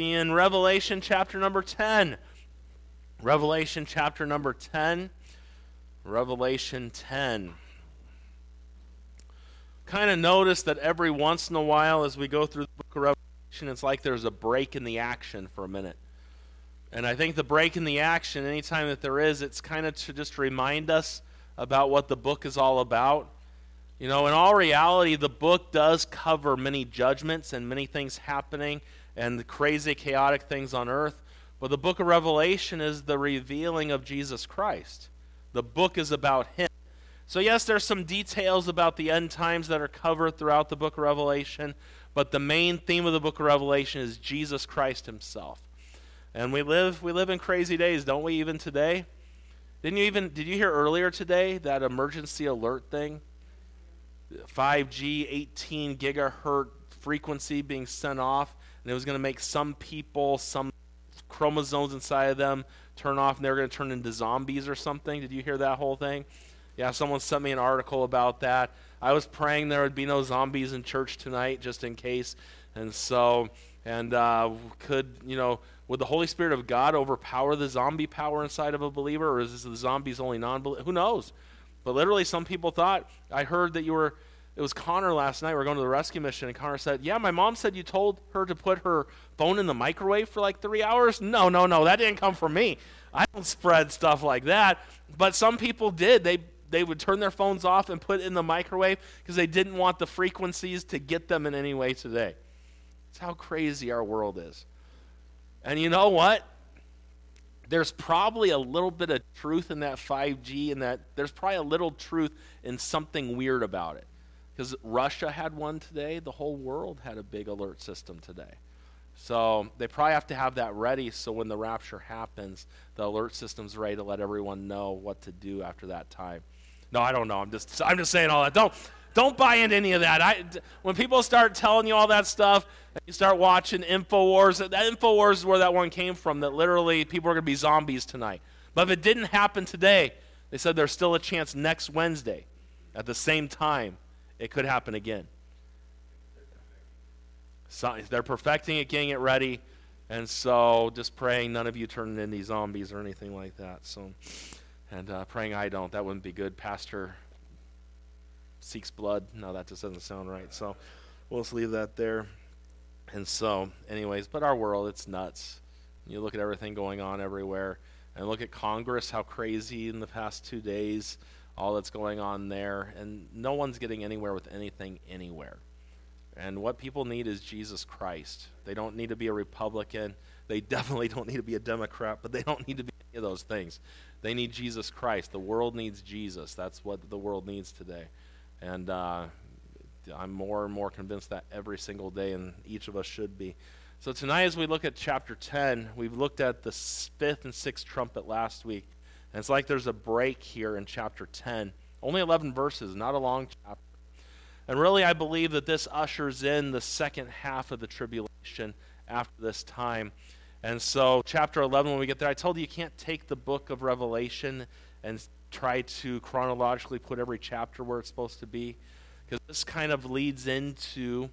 in Revelation chapter number 10. Revelation chapter number 10. Revelation 10. Kind of notice that every once in a while as we go through the book of Revelation, it's like there's a break in the action for a minute. And I think the break in the action, anytime that there is, it's kind of to just remind us about what the book is all about. You know, in all reality, the book does cover many judgments and many things happening and the crazy, chaotic things on earth. But the book of Revelation is the revealing of Jesus Christ. The book is about Him. So, yes, there's some details about the end times that are covered throughout the book of Revelation, but the main theme of the book of Revelation is Jesus Christ Himself. And we live, we live in crazy days, don't we, even today? Didn't you even, did you hear earlier today that emergency alert thing? 5G, 18 gigahertz frequency being sent off, and it was going to make some people, some chromosomes inside of them turn off, and they were going to turn into zombies or something. Did you hear that whole thing? Yeah, someone sent me an article about that. I was praying there would be no zombies in church tonight, just in case. And so, and uh, could, you know, would the Holy Spirit of God overpower the zombie power inside of a believer, or is this the zombies only non Who knows? But literally, some people thought, I heard that you were, it was Connor last night. We are going to the rescue mission, and Connor said, Yeah, my mom said you told her to put her phone in the microwave for like three hours. No, no, no, that didn't come from me. I don't spread stuff like that. But some people did. They, they would turn their phones off and put it in the microwave because they didn't want the frequencies to get them in any way today. It's how crazy our world is. And you know what? there's probably a little bit of truth in that 5G, and that there's probably a little truth in something weird about it. Because Russia had one today, the whole world had a big alert system today. So they probably have to have that ready so when the rapture happens, the alert system's ready to let everyone know what to do after that time. No, I don't know. I'm just I'm just saying all that. Don't don't buy into any of that. I, when people start telling you all that stuff, you start watching InfoWars, that InfoWars is where that one came from, that literally people are going to be zombies tonight. But if it didn't happen today, they said there's still a chance next Wednesday at the same time it could happen again. So they're perfecting it, getting it ready. And so just praying none of you turn into zombies or anything like that. So, and uh, praying I don't. That wouldn't be good. Pastor seeks blood. No, that just doesn't sound right. So we'll just leave that there. And so, anyways, but our world, it's nuts. You look at everything going on everywhere, and look at Congress, how crazy in the past two days, all that's going on there, and no one's getting anywhere with anything anywhere. And what people need is Jesus Christ. They don't need to be a Republican. They definitely don't need to be a Democrat, but they don't need to be any of those things. They need Jesus Christ. The world needs Jesus. That's what the world needs today. And uh, I'm more and more convinced that every single day, and each of us should be. So tonight, as we look at chapter 10, we've looked at the fifth and sixth trumpet last week. And it's like there's a break here in chapter 10. Only 11 verses, not a long chapter. And really, I believe that this ushers in the second half of the tribulation after this time. And so, chapter 11, when we get there, I told you you can't take the book of Revelation and try to chronologically put every chapter where it's supposed to be because this kind of leads into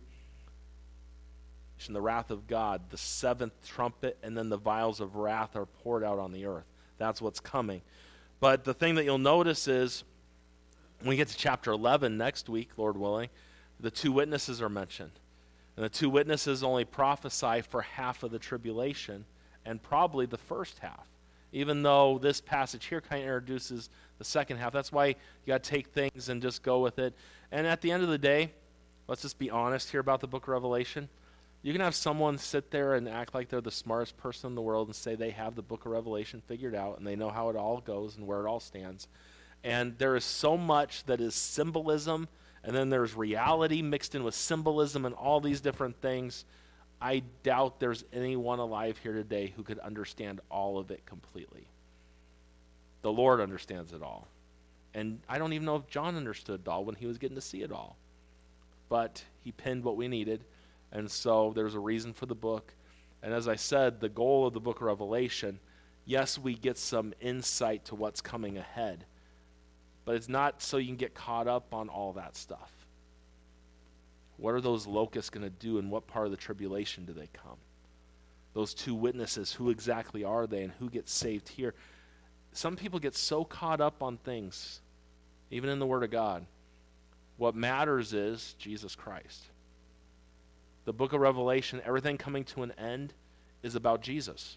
the wrath of God, the seventh trumpet, and then the vials of wrath are poured out on the earth. That's what's coming. But the thing that you'll notice is when we get to chapter 11 next week, Lord willing, the two witnesses are mentioned. And the two witnesses only prophesy for half of the tribulation and probably the first half, even though this passage here kind of introduces the second half. That's why you got to take things and just go with it. And at the end of the day, let's just be honest here about the book of Revelation. You can have someone sit there and act like they're the smartest person in the world and say they have the book of Revelation figured out and they know how it all goes and where it all stands. And there is so much that is symbolism, and then there's reality mixed in with symbolism and all these different things. I doubt there's anyone alive here today who could understand all of it completely. The Lord understands it all. And I don't even know if John understood it all when he was getting to see it all. But he pinned what we needed. And so there's a reason for the book. And as I said, the goal of the book of Revelation, yes, we get some insight to what's coming ahead. But it's not so you can get caught up on all that stuff. What are those locusts going to do, and what part of the tribulation do they come? those two witnesses. Who exactly are they and who gets saved here? Some people get so caught up on things, even in the Word of God. What matters is Jesus Christ. The book of Revelation, everything coming to an end, is about Jesus.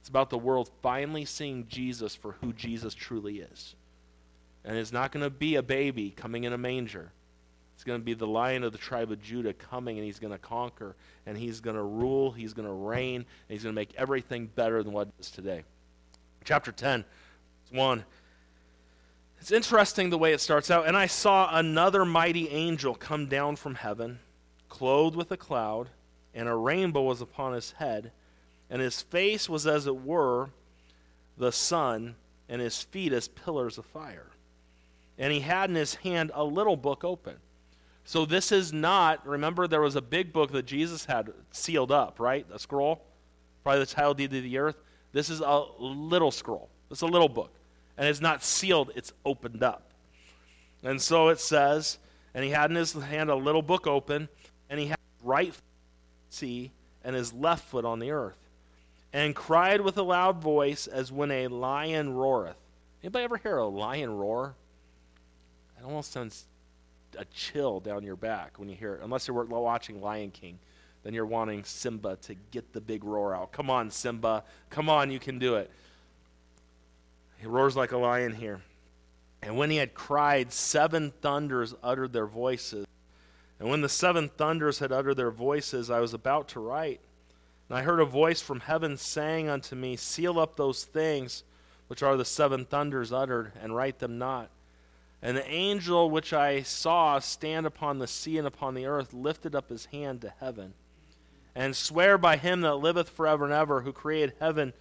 It's about the world finally seeing Jesus for who Jesus truly is. And it's not going to be a baby coming in a manger. It's going to be the lion of the tribe of Judah coming, and he's going to conquer, and he's going to rule, he's going to reign, and he's going to make everything better than what it is today. Chapter 10, 1. It's interesting the way it starts out. And I saw another mighty angel come down from heaven, clothed with a cloud, and a rainbow was upon his head, and his face was as it were the sun, and his feet as pillars of fire. And he had in his hand a little book open so this is not, remember, there was a big book that Jesus had sealed up, right? A scroll, probably the title deed of the earth. This is a little scroll. It's a little book. And it's not sealed, it's opened up. And so it says, and he had in his hand a little book open, and he had his right foot sea and his left foot on the earth, and cried with a loud voice as when a lion roareth. Anybody ever hear a lion roar? It almost sends a chill down your back when you hear it. Unless you're watching Lion King, then you're wanting Simba to get the big roar out. Come on, Simba. Come on, you can do it. He roars like a lion here. And when he had cried, seven thunders uttered their voices. And when the seven thunders had uttered their voices, I was about to write. And I heard a voice from heaven saying unto me, Seal up those things which are the seven thunders uttered, and write them not. And the angel which I saw stand upon the sea and upon the earth lifted up his hand to heaven, and swear by him that liveth forever and ever, who created heaven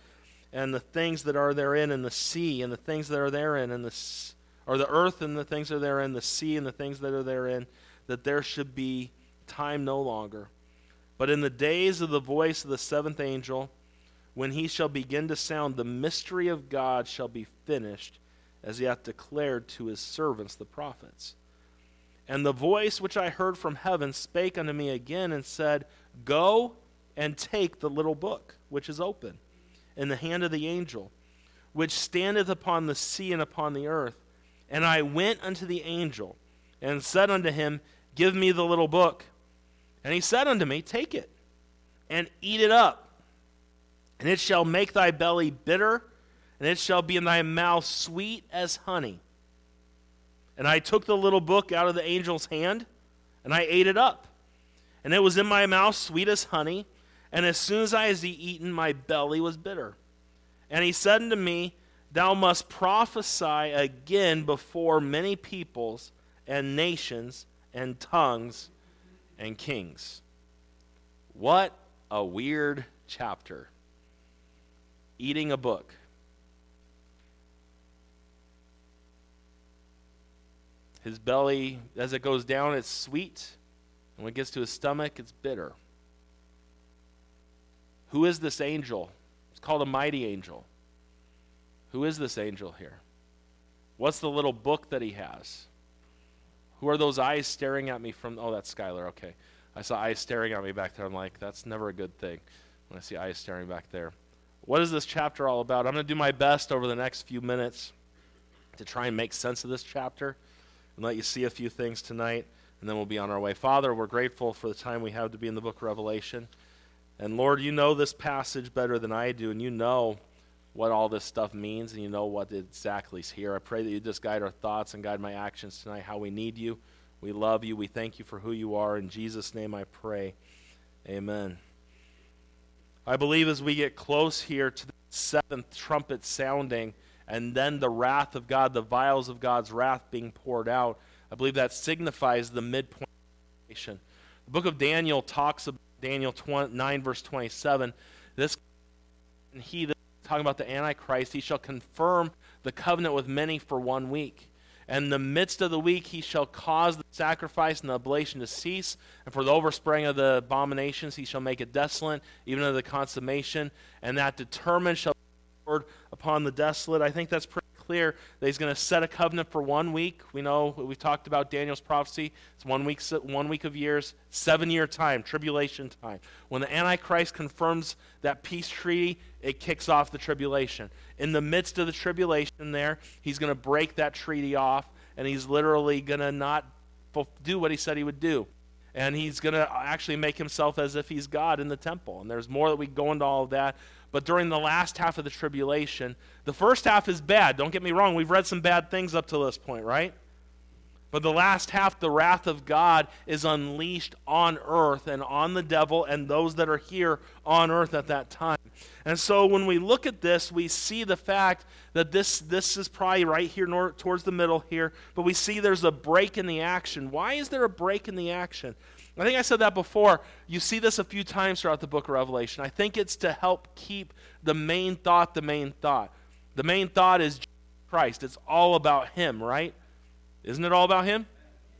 and the things that are therein, and the sea and the things that are therein, and the or the earth and the things that are therein, the sea and the things that are therein, that there should be time no longer. But in the days of the voice of the seventh angel, when he shall begin to sound, the mystery of God shall be finished as he hath declared to his servants the prophets. And the voice which I heard from heaven spake unto me again and said, Go and take the little book which is open in the hand of the angel, which standeth upon the sea and upon the earth. And I went unto the angel and said unto him, Give me the little book. And he said unto me, Take it and eat it up, and it shall make thy belly bitter and it shall be in thy mouth sweet as honey. And I took the little book out of the angel's hand, and I ate it up. And it was in my mouth sweet as honey, and as soon as I had eaten, my belly was bitter. And he said unto me, Thou must prophesy again before many peoples and nations and tongues and kings. What a weird chapter. Eating a book. His belly, as it goes down, it's sweet. And when it gets to his stomach, it's bitter. Who is this angel? It's called a mighty angel. Who is this angel here? What's the little book that he has? Who are those eyes staring at me from? Oh, that's Skylar. Okay. I saw eyes staring at me back there. I'm like, that's never a good thing when I see eyes staring back there. What is this chapter all about? I'm going to do my best over the next few minutes to try and make sense of this chapter and let you see a few things tonight, and then we'll be on our way. Father, we're grateful for the time we have to be in the book of Revelation. And Lord, you know this passage better than I do, and you know what all this stuff means, and you know what exactly is here. I pray that you just guide our thoughts and guide my actions tonight, how we need you. We love you. We thank you for who you are. In Jesus' name I pray. Amen. I believe as we get close here to the seventh trumpet sounding, and then the wrath of God, the vials of God's wrath being poured out. I believe that signifies the midpoint of the The book of Daniel talks about Daniel 20, 9, verse 27. This and he talking about the Antichrist, he shall confirm the covenant with many for one week. And in the midst of the week, he shall cause the sacrifice and the oblation to cease. And for the overspreading of the abominations, he shall make it desolate, even of the consummation. And that determined shall be poured upon the desolate. I think that's pretty clear that he's going to set a covenant for one week. We know we've talked about Daniel's prophecy. It's one week, one week of years, seven year time, tribulation time. When the Antichrist confirms that peace treaty, it kicks off the tribulation. In the midst of the tribulation, there, he's going to break that treaty off, and he's literally going to not do what he said he would do and he's going to actually make himself as if he's God in the temple. And there's more that we go into all of that. But during the last half of the tribulation, the first half is bad. Don't get me wrong. We've read some bad things up to this point, right? But the last half, the wrath of God is unleashed on earth and on the devil and those that are here on earth at that time. And so when we look at this, we see the fact that this, this is probably right here nor, towards the middle here, but we see there's a break in the action. Why is there a break in the action? I think I said that before. You see this a few times throughout the book of Revelation. I think it's to help keep the main thought the main thought. The main thought is Christ. It's all about Him, right? Isn't it all about him?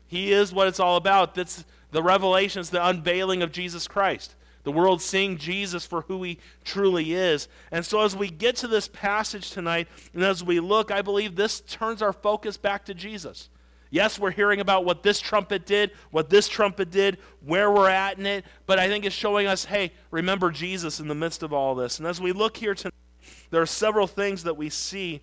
He is what it's all about. That's the revelation, it's the unveiling of Jesus Christ. The world seeing Jesus for who he truly is. And so, as we get to this passage tonight, and as we look, I believe this turns our focus back to Jesus. Yes, we're hearing about what this trumpet did, what this trumpet did, where we're at in it, but I think it's showing us hey, remember Jesus in the midst of all this. And as we look here tonight, there are several things that we see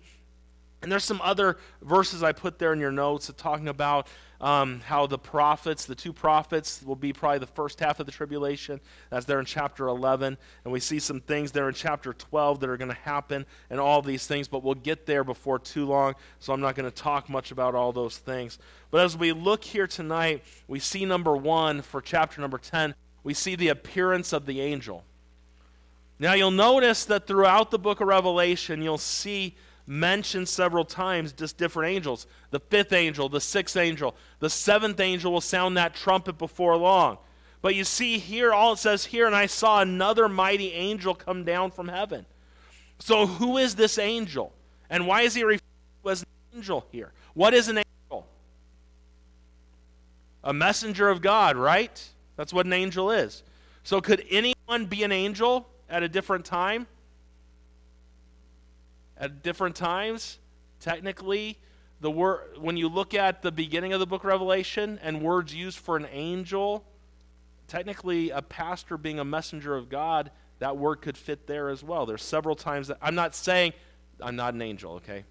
and there's some other verses I put there in your notes talking about um, how the prophets, the two prophets, will be probably the first half of the tribulation. That's there in chapter 11. And we see some things there in chapter 12 that are going to happen and all these things, but we'll get there before too long, so I'm not going to talk much about all those things. But as we look here tonight, we see number one for chapter number 10, we see the appearance of the angel. Now you'll notice that throughout the book of Revelation, you'll see mentioned several times just different angels. The fifth angel, the sixth angel, the seventh angel will sound that trumpet before long. But you see here, all it says here, and I saw another mighty angel come down from heaven. So who is this angel? And why is he referred to as an angel here? What is an angel? A messenger of God, right? That's what an angel is. So could anyone be an angel at a different time? At different times. Technically, the word when you look at the beginning of the book of Revelation and words used for an angel, technically a pastor being a messenger of God, that word could fit there as well. There's several times that I'm not saying I'm not an angel, okay?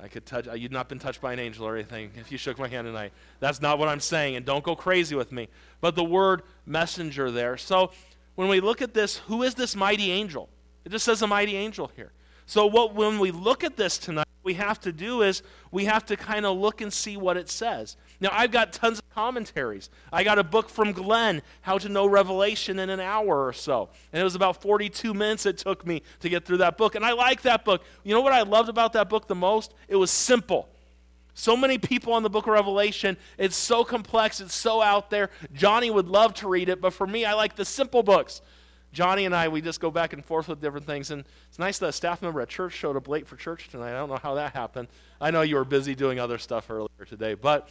I could touch uh, you've not been touched by an angel or anything if you shook my hand tonight. That's not what I'm saying, and don't go crazy with me. But the word messenger there. So when we look at this, who is this mighty angel? It just says a mighty angel here. So, what when we look at this tonight, we have to do is we have to kind of look and see what it says. Now, I've got tons of commentaries. I got a book from Glenn, How to Know Revelation in an Hour or so. And it was about 42 minutes it took me to get through that book. And I like that book. You know what I loved about that book the most? It was simple. So many people on the book of Revelation, it's so complex, it's so out there. Johnny would love to read it, but for me, I like the simple books. Johnny and I, we just go back and forth with different things. And it's nice that a staff member at church showed up late for church tonight. I don't know how that happened. I know you were busy doing other stuff earlier today, but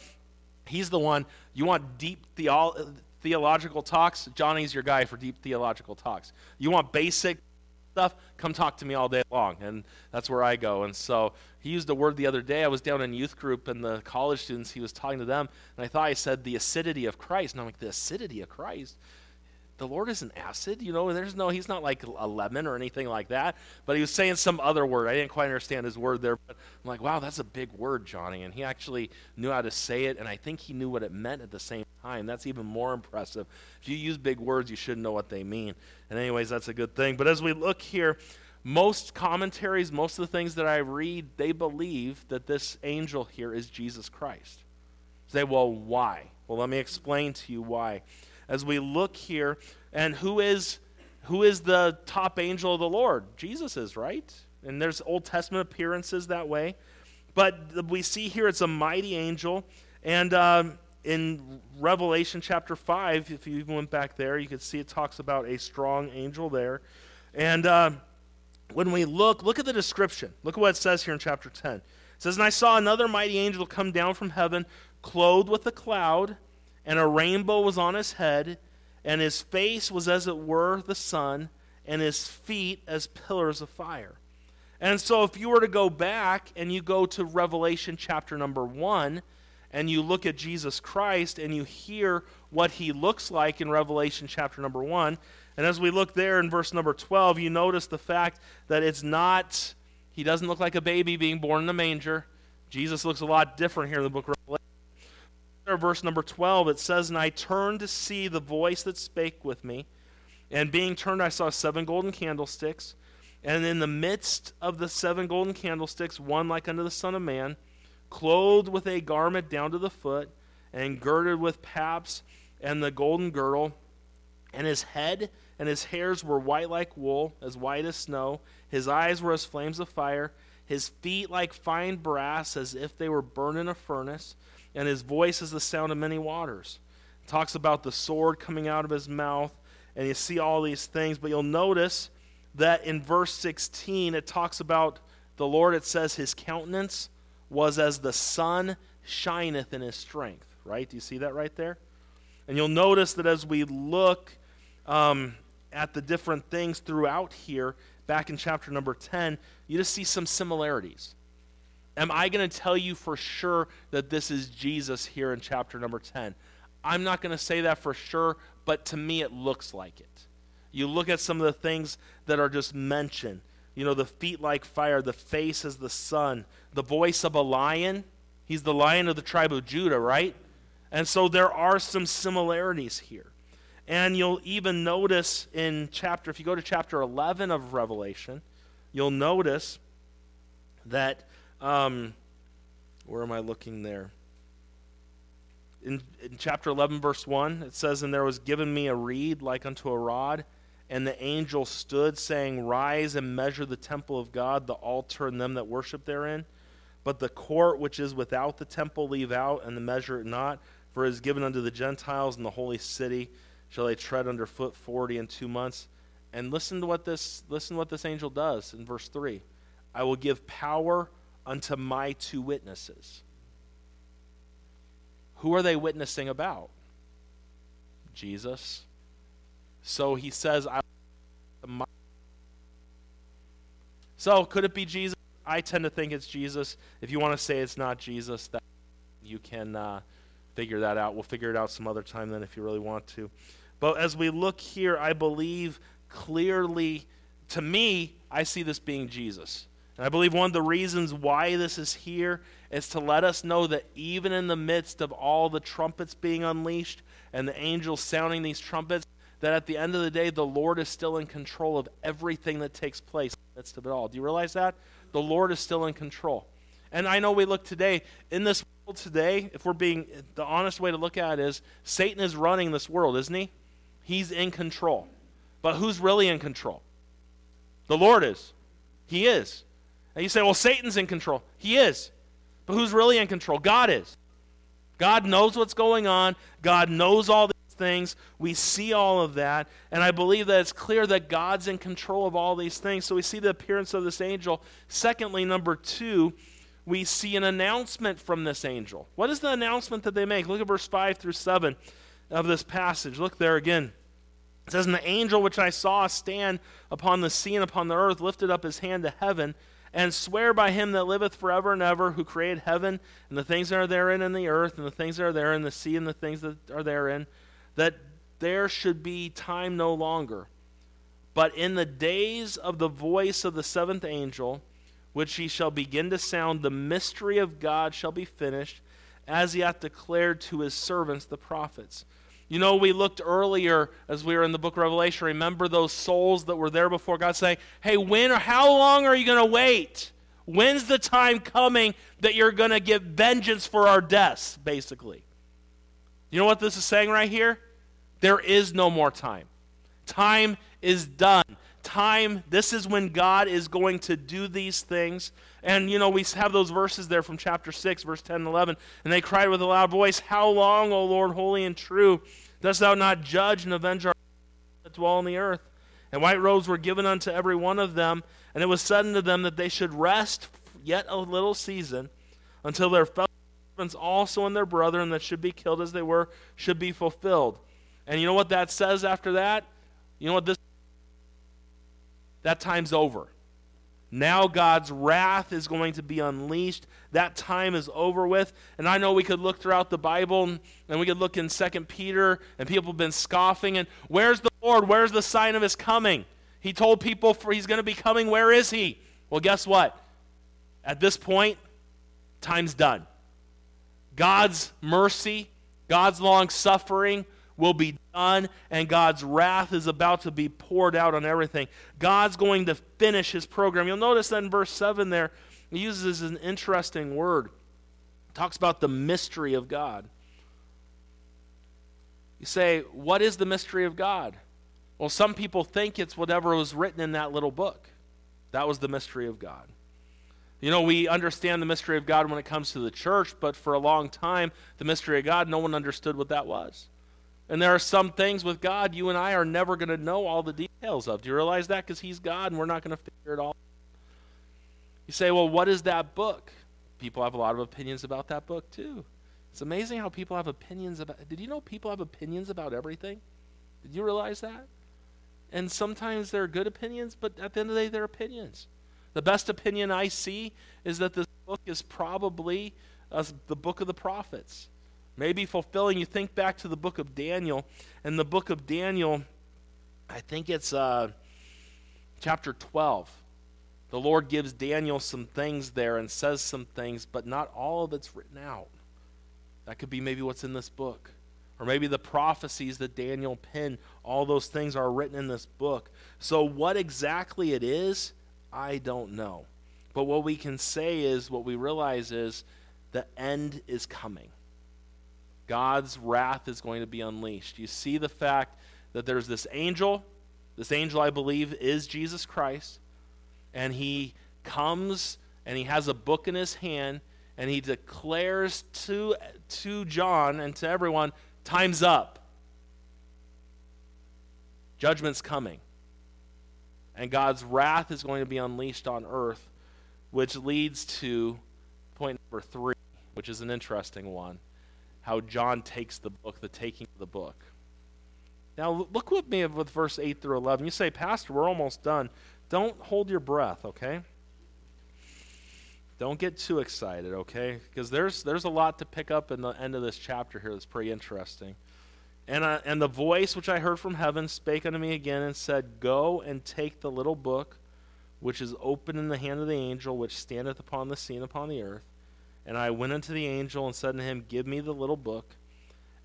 he's the one. You want deep theolo- theological talks? Johnny's your guy for deep theological talks. You want basic stuff? Come talk to me all day long. And that's where I go. And so he used a word the other day. I was down in youth group, and the college students, he was talking to them, and I thought I said the acidity of Christ. And I'm like, the acidity of Christ? The Lord isn't acid, you know, there's no, he's not like a lemon or anything like that. But he was saying some other word. I didn't quite understand his word there. But I'm like, wow, that's a big word, Johnny. And he actually knew how to say it, and I think he knew what it meant at the same time. That's even more impressive. If you use big words, you should know what they mean. And, anyways, that's a good thing. But as we look here, most commentaries, most of the things that I read, they believe that this angel here is Jesus Christ. Say, well, why? Well, let me explain to you why as we look here. And who is who is the top angel of the Lord? Jesus is, right? And there's Old Testament appearances that way. But we see here it's a mighty angel. And um, in Revelation chapter 5, if you even went back there, you could see it talks about a strong angel there. And uh, when we look, look at the description. Look at what it says here in chapter 10. It says, And I saw another mighty angel come down from heaven, clothed with a cloud and a rainbow was on his head, and his face was as it were the sun, and his feet as pillars of fire. And so, if you were to go back and you go to Revelation chapter number one, and you look at Jesus Christ and you hear what he looks like in Revelation chapter number one, and as we look there in verse number 12, you notice the fact that it's not, he doesn't look like a baby being born in a manger. Jesus looks a lot different here in the book of Revelation. Verse number 12, it says, And I turned to see the voice that spake with me. And being turned, I saw seven golden candlesticks. And in the midst of the seven golden candlesticks, one like unto the Son of Man, clothed with a garment down to the foot, and girded with paps and the golden girdle. And his head and his hairs were white like wool, as white as snow. His eyes were as flames of fire, his feet like fine brass, as if they were burned in a furnace, and his voice is the sound of many waters. Talks about the sword coming out of his mouth, and you see all these things, but you'll notice that in verse 16 it talks about the Lord, it says his countenance was as the sun shineth in his strength, right? Do you see that right there? And you'll notice that as we look um, at the different things throughout here, back in chapter number 10, you just see some similarities. Am I going to tell you for sure that this is Jesus here in chapter number 10? I'm not going to say that for sure, but to me it looks like it. You look at some of the things that are just mentioned. You know, the feet like fire, the face as the sun, the voice of a lion. He's the lion of the tribe of Judah, right? And so there are some similarities here. And you'll even notice in chapter, if you go to chapter 11 of Revelation, you'll notice that, um, where am I looking there? In, in chapter 11, verse 1, it says, And there was given me a reed like unto a rod, and the angel stood, saying, Rise and measure the temple of God, the altar, and them that worship therein. But the court which is without the temple leave out, and the measure it not, for it is given unto the Gentiles in the holy city shall they tread under foot forty and two months. And listen to what this listen to what this angel does in verse three. I will give power unto my two witnesses. Who are they witnessing about? Jesus. So he says, I so could it be Jesus? I tend to think it's Jesus. If you want to say it's not Jesus, that you can uh, figure that out. We'll figure it out some other time then if you really want to. But as we look here, I believe clearly, to me, I see this being Jesus. And I believe one of the reasons why this is here is to let us know that even in the midst of all the trumpets being unleashed and the angels sounding these trumpets, that at the end of the day, the Lord is still in control of everything that takes place in the midst of it all. Do you realize that? The Lord is still in control. And I know we look today, in this world today, if we're being, the honest way to look at it is Satan is running this world, isn't he? He's in control. But who's really in control? The Lord is. He is. And you say, well, Satan's in control. He is. But who's really in control? God is. God knows what's going on. God knows all these things. We see all of that. And I believe that it's clear that God's in control of all these things. So we see the appearance of this angel. Secondly, number two, we see an announcement from this angel. What is the announcement that they make? Look at verse 5 through 7 of this passage. Look there again. It says, And the angel which I saw stand upon the sea and upon the earth lifted up his hand to heaven, and swear by him that liveth forever and ever, who created heaven and the things that are therein and the earth, and the things that are therein, the sea and the things that are therein, that there should be time no longer. But in the days of the voice of the seventh angel, which he shall begin to sound, the mystery of God shall be finished, as he hath declared to his servants the prophets. You know, we looked earlier as we were in the book of Revelation. Remember those souls that were there before God saying, Hey, when or how long are you going to wait? When's the time coming that you're going to get vengeance for our deaths, basically? You know what this is saying right here? There is no more time. Time is done. Time, this is when God is going to do these things. And, you know, we have those verses there from chapter 6, verse 10 and 11. And they cried with a loud voice, How long, O Lord, holy and true, dost thou not judge and avenge our that dwell on the earth? And white robes were given unto every one of them. And it was said unto them that they should rest yet a little season until their fellow servants also and their brethren that should be killed as they were should be fulfilled. And you know what that says after that? You know what this that time's over. Now God's wrath is going to be unleashed. That time is over with. And I know we could look throughout the Bible and we could look in 2 Peter and people have been scoffing and where's the Lord? Where's the sign of his coming? He told people for he's going to be coming. Where is he? Well, guess what? At this point, time's done. God's mercy, God's long suffering will be done, and God's wrath is about to be poured out on everything. God's going to finish his program. You'll notice that in verse 7 there, he uses an interesting word. Talks about the mystery of God. You say, What is the mystery of God? Well, some people think it's whatever was written in that little book. That was the mystery of God. You know, we understand the mystery of God when it comes to the church, but for a long time, the mystery of God, no one understood what that was. And there are some things with God you and I are never going to know all the details of. Do you realize that? Because He's God and we're not going to figure it all You say, well, what is that book? People have a lot of opinions about that book, too. It's amazing how people have opinions about Did you know people have opinions about everything? Did you realize that? And sometimes they're good opinions, but at the end of the day, they're opinions. The best opinion I see is that this book is probably uh, the book of the prophets maybe fulfilling. You think back to the book of Daniel, and the book of Daniel, I think it's uh, chapter 12. The Lord gives Daniel some things there and says some things, but not all of it's written out. That could be maybe what's in this book. Or maybe the prophecies that Daniel penned, all those things are written in this book. So, what exactly it is, I don't know. But what we can say is, what we realize is, the end is coming. God's wrath is going to be unleashed. You see the fact that there's this angel. This angel, I believe, is Jesus Christ. And he comes and he has a book in his hand and he declares to, to John and to everyone, Time's up. Judgment's coming. And God's wrath is going to be unleashed on earth, which leads to point number three, which is an interesting one how John takes the book, the taking of the book. Now, look with me with verse 8 through 11. You say, Pastor, we're almost done. Don't hold your breath, okay? Don't get too excited, okay? Because there's, there's a lot to pick up in the end of this chapter here that's pretty interesting. And, uh, and the voice which I heard from heaven spake unto me again and said, Go and take the little book which is open in the hand of the angel which standeth upon the scene upon the earth. And I went unto the angel and said unto him, Give me the little book.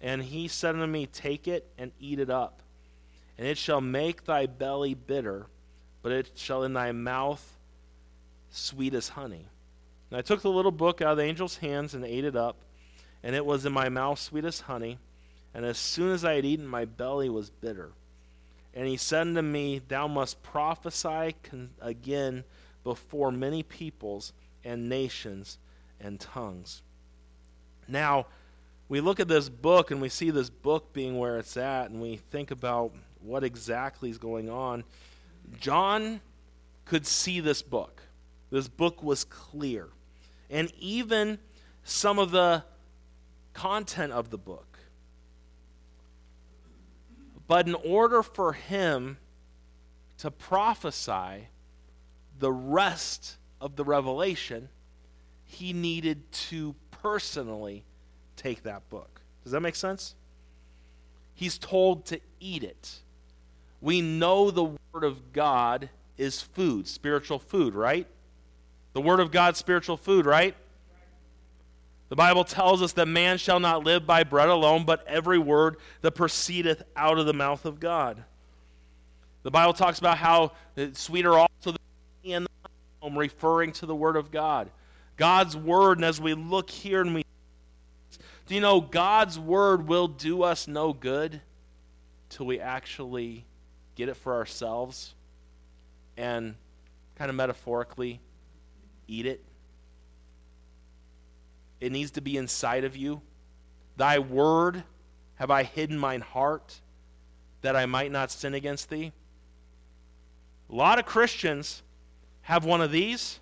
And he said unto me, Take it and eat it up. And it shall make thy belly bitter, but it shall in thy mouth sweet as honey. And I took the little book out of the angel's hands and ate it up, and it was in my mouth sweet as honey. And as soon as I had eaten, my belly was bitter. And he said unto me, Thou must prophesy con- again before many peoples and nations and tongues. Now, we look at this book and we see this book being where it's at, and we think about what exactly is going on. John could see this book. This book was clear. And even some of the content of the book. But in order for him to prophesy the rest of the revelation, he needed to personally take that book. Does that make sense? He's told to eat it. We know the Word of God is food, spiritual food, right? The Word of God, spiritual food, right? The Bible tells us that man shall not live by bread alone, but every word that proceedeth out of the mouth of God. The Bible talks about how sweeter also the and the home, referring to the Word of God. God's word, and as we look here and we do you know God's word will do us no good till we actually get it for ourselves and kind of metaphorically eat it? It needs to be inside of you. Thy word have I hidden mine heart that I might not sin against thee. A lot of Christians have one of these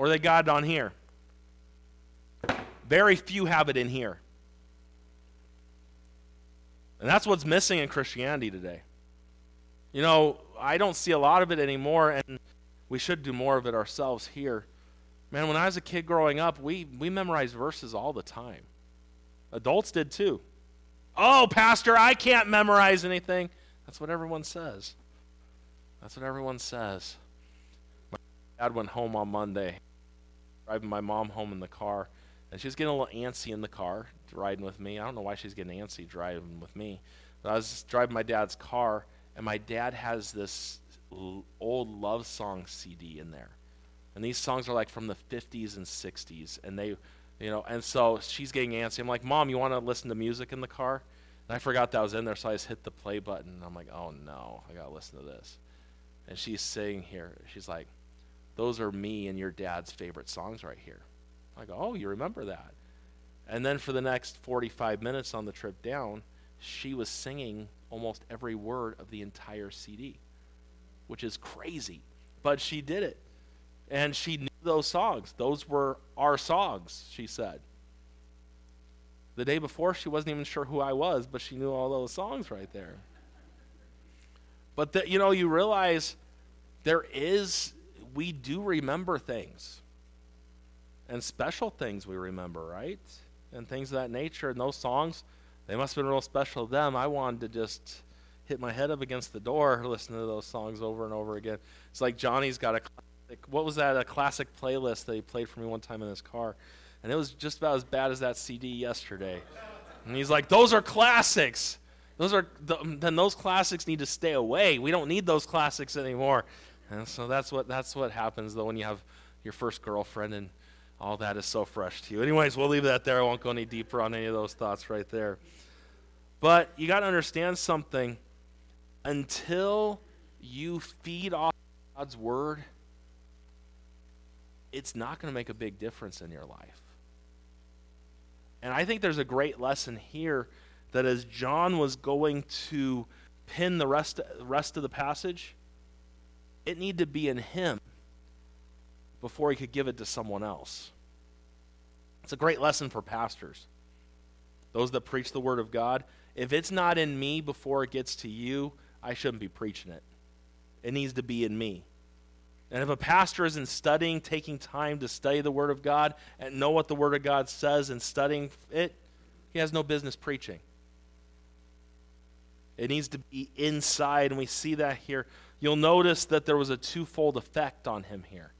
or they got it on here. Very few have it in here. And that's what's missing in Christianity today. You know, I don't see a lot of it anymore. And we should do more of it ourselves here. Man, when I was a kid growing up, we, we memorized verses all the time. Adults did too. Oh, Pastor, I can't memorize anything. That's what everyone says. That's what everyone says. My dad went home on Monday, driving my mom home in the car, and she was getting a little antsy in the car, riding with me. I don't know why she's getting antsy driving with me. But I was driving my dad's car, and my dad has this old love song CD in there. And these songs are like from the 50s and 60s. And they, you know, and so she's getting antsy. I'm like, Mom, you want to listen to music in the car? And I forgot that was in there, so I just hit the play button. I'm like, oh no, I got to listen to this. And she's sitting here. She's like, those are me and your dad's favorite songs right here. I go, oh, you remember that? And then for the next 45 minutes on the trip down, she was singing almost every word of the entire CD which is crazy. But she did it. And she knew those songs. Those were our songs, she said. The day before, she wasn't even sure who I was, but she knew all those songs right there. But, the, you know, you realize there is, we do remember things. And special things we remember, right? And things of that nature. And those songs, they must have been real special to them. I wanted to just hit my head up against the door listening to those songs over and over again. It's like Johnny's got a classic, what was that, a classic playlist that he played for me one time in his car. And it was just about as bad as that CD yesterday. And he's like, those are classics. Those are, then those classics need to stay away. We don't need those classics anymore. And so that's what, that's what happens though when you have your first girlfriend and all that is so fresh to you. Anyways, we'll leave that there. I won't go any deeper on any of those thoughts right there. But you got to understand something until you feed off God's word, it's not going to make a big difference in your life. And I think there's a great lesson here that as John was going to pin the rest, rest of the passage, it needed to be in him before he could give it to someone else. It's a great lesson for pastors, those that preach the word of God. If it's not in me before it gets to you, I shouldn't be preaching it. It needs to be in me. And if a pastor isn't studying, taking time to study the Word of God and know what the Word of God says and studying it, he has no business preaching. It needs to be inside, and we see that here. You'll notice that there was a twofold effect on him here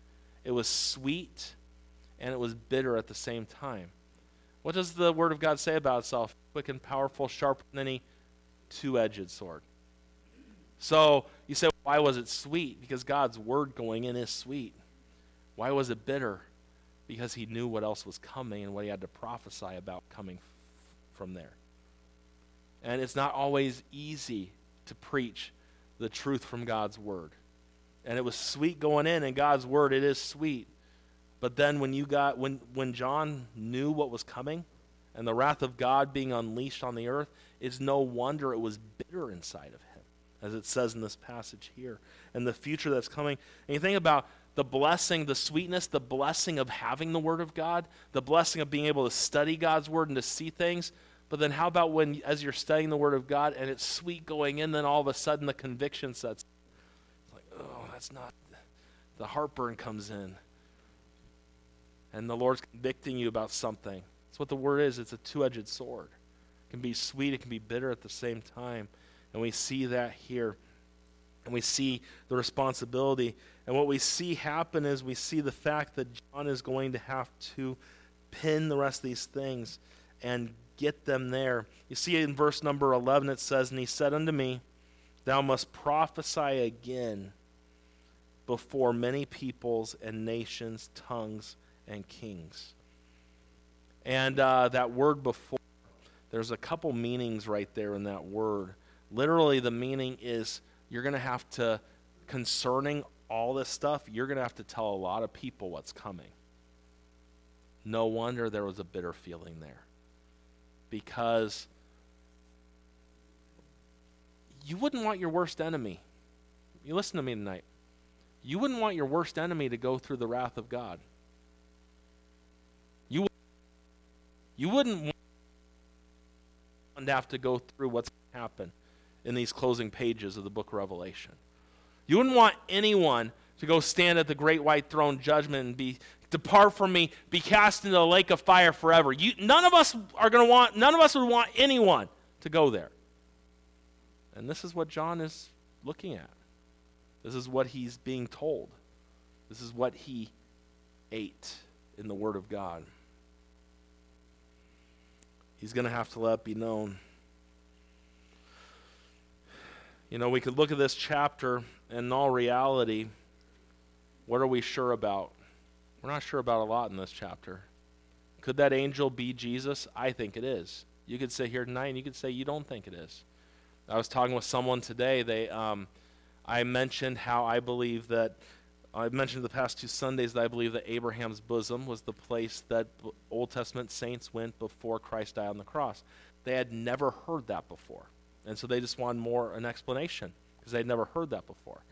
it was sweet and it was bitter at the same time. What does the Word of God say about itself? Quick and powerful, sharper than any two edged sword. So you say, why was it sweet? Because God's word going in is sweet. Why was it bitter? Because he knew what else was coming and what he had to prophesy about coming f- from there. And it's not always easy to preach the truth from God's word. And it was sweet going in, and God's word, it is sweet. But then when you got when when John knew what was coming and the wrath of God being unleashed on the earth, it's no wonder it was bitter inside of him as it says in this passage here, and the future that's coming. And you think about the blessing, the sweetness, the blessing of having the Word of God, the blessing of being able to study God's Word and to see things. But then how about when, as you're studying the Word of God and it's sweet going in, then all of a sudden the conviction sets. It's like, oh, that's not. The heartburn comes in. And the Lord's convicting you about something. That's what the Word is. It's a two edged sword. It can be sweet, it can be bitter at the same time. And we see that here. And we see the responsibility. And what we see happen is we see the fact that John is going to have to pin the rest of these things and get them there. You see in verse number 11 it says, And he said unto me, Thou must prophesy again before many peoples and nations, tongues, and kings. And uh, that word before, there's a couple meanings right there in that word. Literally, the meaning is you're going to have to, concerning all this stuff, you're going to have to tell a lot of people what's coming. No wonder there was a bitter feeling there. Because you wouldn't want your worst enemy. You listen to me tonight. You wouldn't want your worst enemy to go through the wrath of God. You, you wouldn't want to have to go through what's happened in these closing pages of the book of Revelation. You wouldn't want anyone to go stand at the great white throne judgment and be depart from me, be cast into the lake of fire forever. You, none of us are going to want, none of us would want anyone to go there. And this is what John is looking at. This is what he's being told. This is what he ate in the Word of God. He's going to have to let it be known. You know, we could look at this chapter, and in all reality, what are we sure about? We're not sure about a lot in this chapter. Could that angel be Jesus? I think it is. You could sit here tonight and you could say you don't think it is. I was talking with someone today. They, um, I mentioned how I believe that I mentioned the past two Sundays that I believe that Abraham's bosom was the place that Old Testament saints went before Christ died on the cross. They had never heard that before. And so they just wanted more an explanation because they'd never heard that before.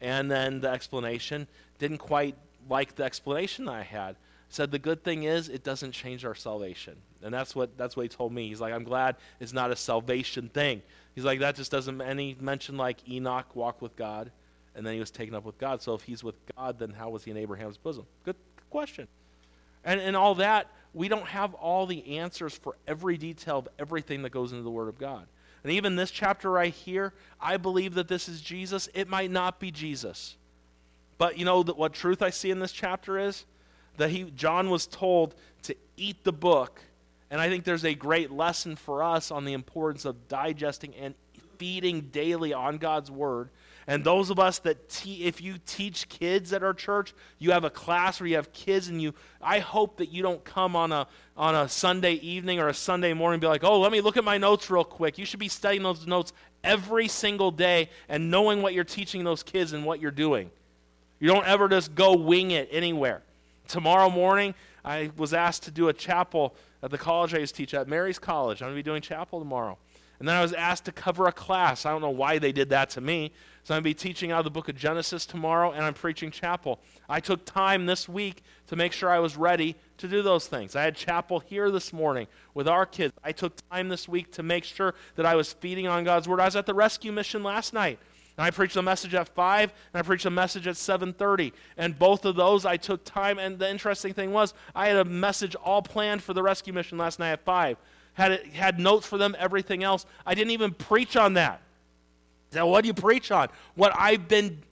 And then the explanation didn't quite like the explanation I had. Said the good thing is it doesn't change our salvation. And that's what that's what he told me. He's like, I'm glad it's not a salvation thing. He's like, that just doesn't any mention like Enoch walked with God and then he was taken up with God. So if he's with God, then how was he in Abraham's bosom? Good question. And and all that, we don't have all the answers for every detail of everything that goes into the Word of God. And even this chapter right here, I believe that this is Jesus. It might not be Jesus. But you know what truth I see in this chapter is that he John was told to eat the book. And I think there's a great lesson for us on the importance of digesting and feeding daily on God's word. And those of us that te- if you teach kids at our church, you have a class where you have kids and you I hope that you don't come on a on a Sunday evening or a Sunday morning and be like, "Oh, let me look at my notes real quick." You should be studying those notes every single day and knowing what you're teaching those kids and what you're doing. You don't ever just go wing it anywhere. Tomorrow morning, I was asked to do a chapel at the college I used to teach at, Mary's College. I'm going to be doing chapel tomorrow. And then I was asked to cover a class. I don't know why they did that to me. So I'm going to be teaching out of the book of Genesis tomorrow, and I'm preaching chapel. I took time this week to make sure I was ready to do those things. I had chapel here this morning with our kids. I took time this week to make sure that I was feeding on God's word. I was at the rescue mission last night. And I preached a message at 5 and I preached a message at 7:30. And both of those I took time and the interesting thing was I had a message all planned for the rescue mission last night at 5. Had it, had notes for them, everything else. I didn't even preach on that. Now, what do you preach on? What I've been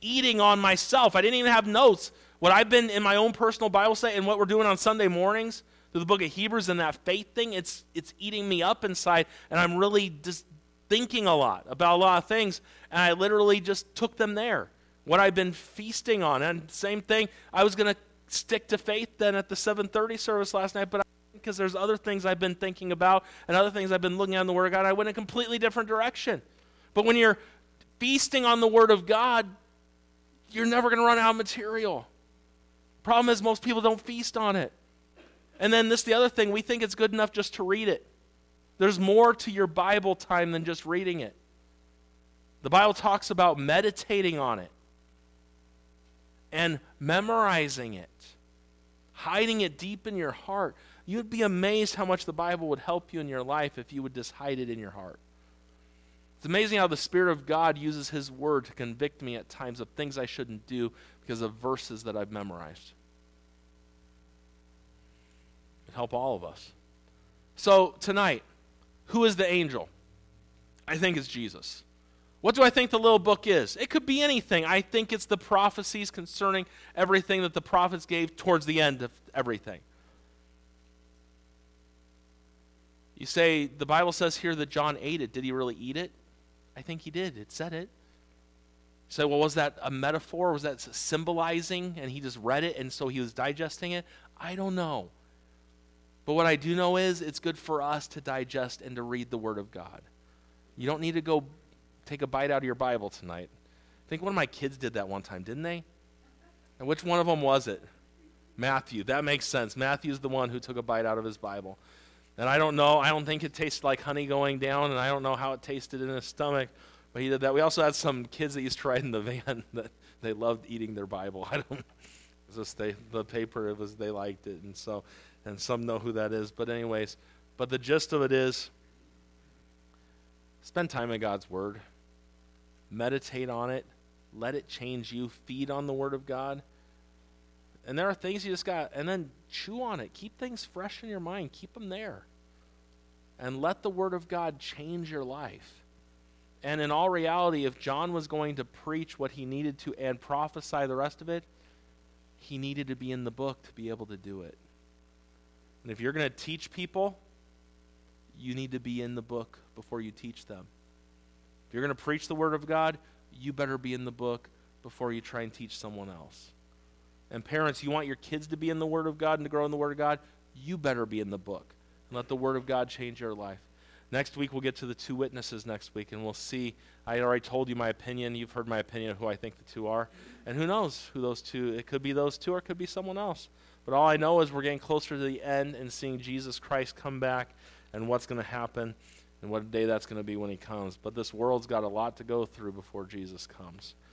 eating on myself. I didn't even have notes. What I've been in my own personal Bible study and what we're doing on Sunday mornings through the book of Hebrews and that faith thing, it's it's eating me up inside, and I'm really just thinking a lot about a lot of things, and I literally just took them there. What I've been feasting on, and same thing. I was going to stick to faith then at the 7:30 service last night, but because there's other things I've been thinking about and other things I've been looking at in the Word of God, I went a completely different direction. But when you're feasting on the Word of God, you're never going to run out of material. Problem is, most people don't feast on it. And then this, the other thing, we think it's good enough just to read it. There's more to your Bible time than just reading it. The Bible talks about meditating on it and memorizing it, hiding it deep in your heart. You'd be amazed how much the Bible would help you in your life if you would just hide it in your heart. It's amazing how the Spirit of God uses His Word to convict me at times of things I shouldn't do because of verses that I've memorized. It help all of us. So tonight, who is the angel? I think it's Jesus. What do I think the little book is? It could be anything. I think it's the prophecies concerning everything that the prophets gave towards the end of everything. You say, the Bible says here that John ate it. Did he really eat it? I think he did. It said it. You say, well, was that a metaphor? Was that symbolizing and he just read it and so he was digesting it? I don't know. But what I do know is it's good for us to digest and to read the Word of God. You don't need to go take a bite out of your Bible tonight. I think one of my kids did that one time, didn't they? And which one of them was it? Matthew. That makes sense. Matthew's the one who took a bite out of his Bible. And I don't know, I don't think it tasted like honey going down, and I don't know how it tasted in his stomach, but he did that. We also had some kids that used to ride in the van that they loved eating their Bible. I don't it was just they the paper it was they liked it and so and some know who that is. But, anyways, but the gist of it is spend time in God's Word, meditate on it, Let it change you. Feed on the Word of God. And there are things you just got, and then chew on it. Keep things fresh in your mind. Keep them there. And let the Word of God change your life. And in all reality, if John was going to preach what he needed to and prophesy the rest of it, he needed to be in the book to be able to do it. And if you're going to teach people, you need to be in the book before you teach them. If you're going to preach the Word of God, you better be in the book before you try and teach someone else. And parents, you want your kids to be in the Word of God and to grow in the Word of God, you better be in the book and let the Word of God change your life. Next week, we'll get to the two witnesses next week, and we'll see. I already told you my opinion. You've heard my opinion of who I think the two are. And who knows who those two, it could be those two or it could be someone else. But all I know is we're getting closer to the end and seeing Jesus Christ come back and what's going to happen and what day that's going to be when he comes. But this world's got a lot to go through before Jesus comes.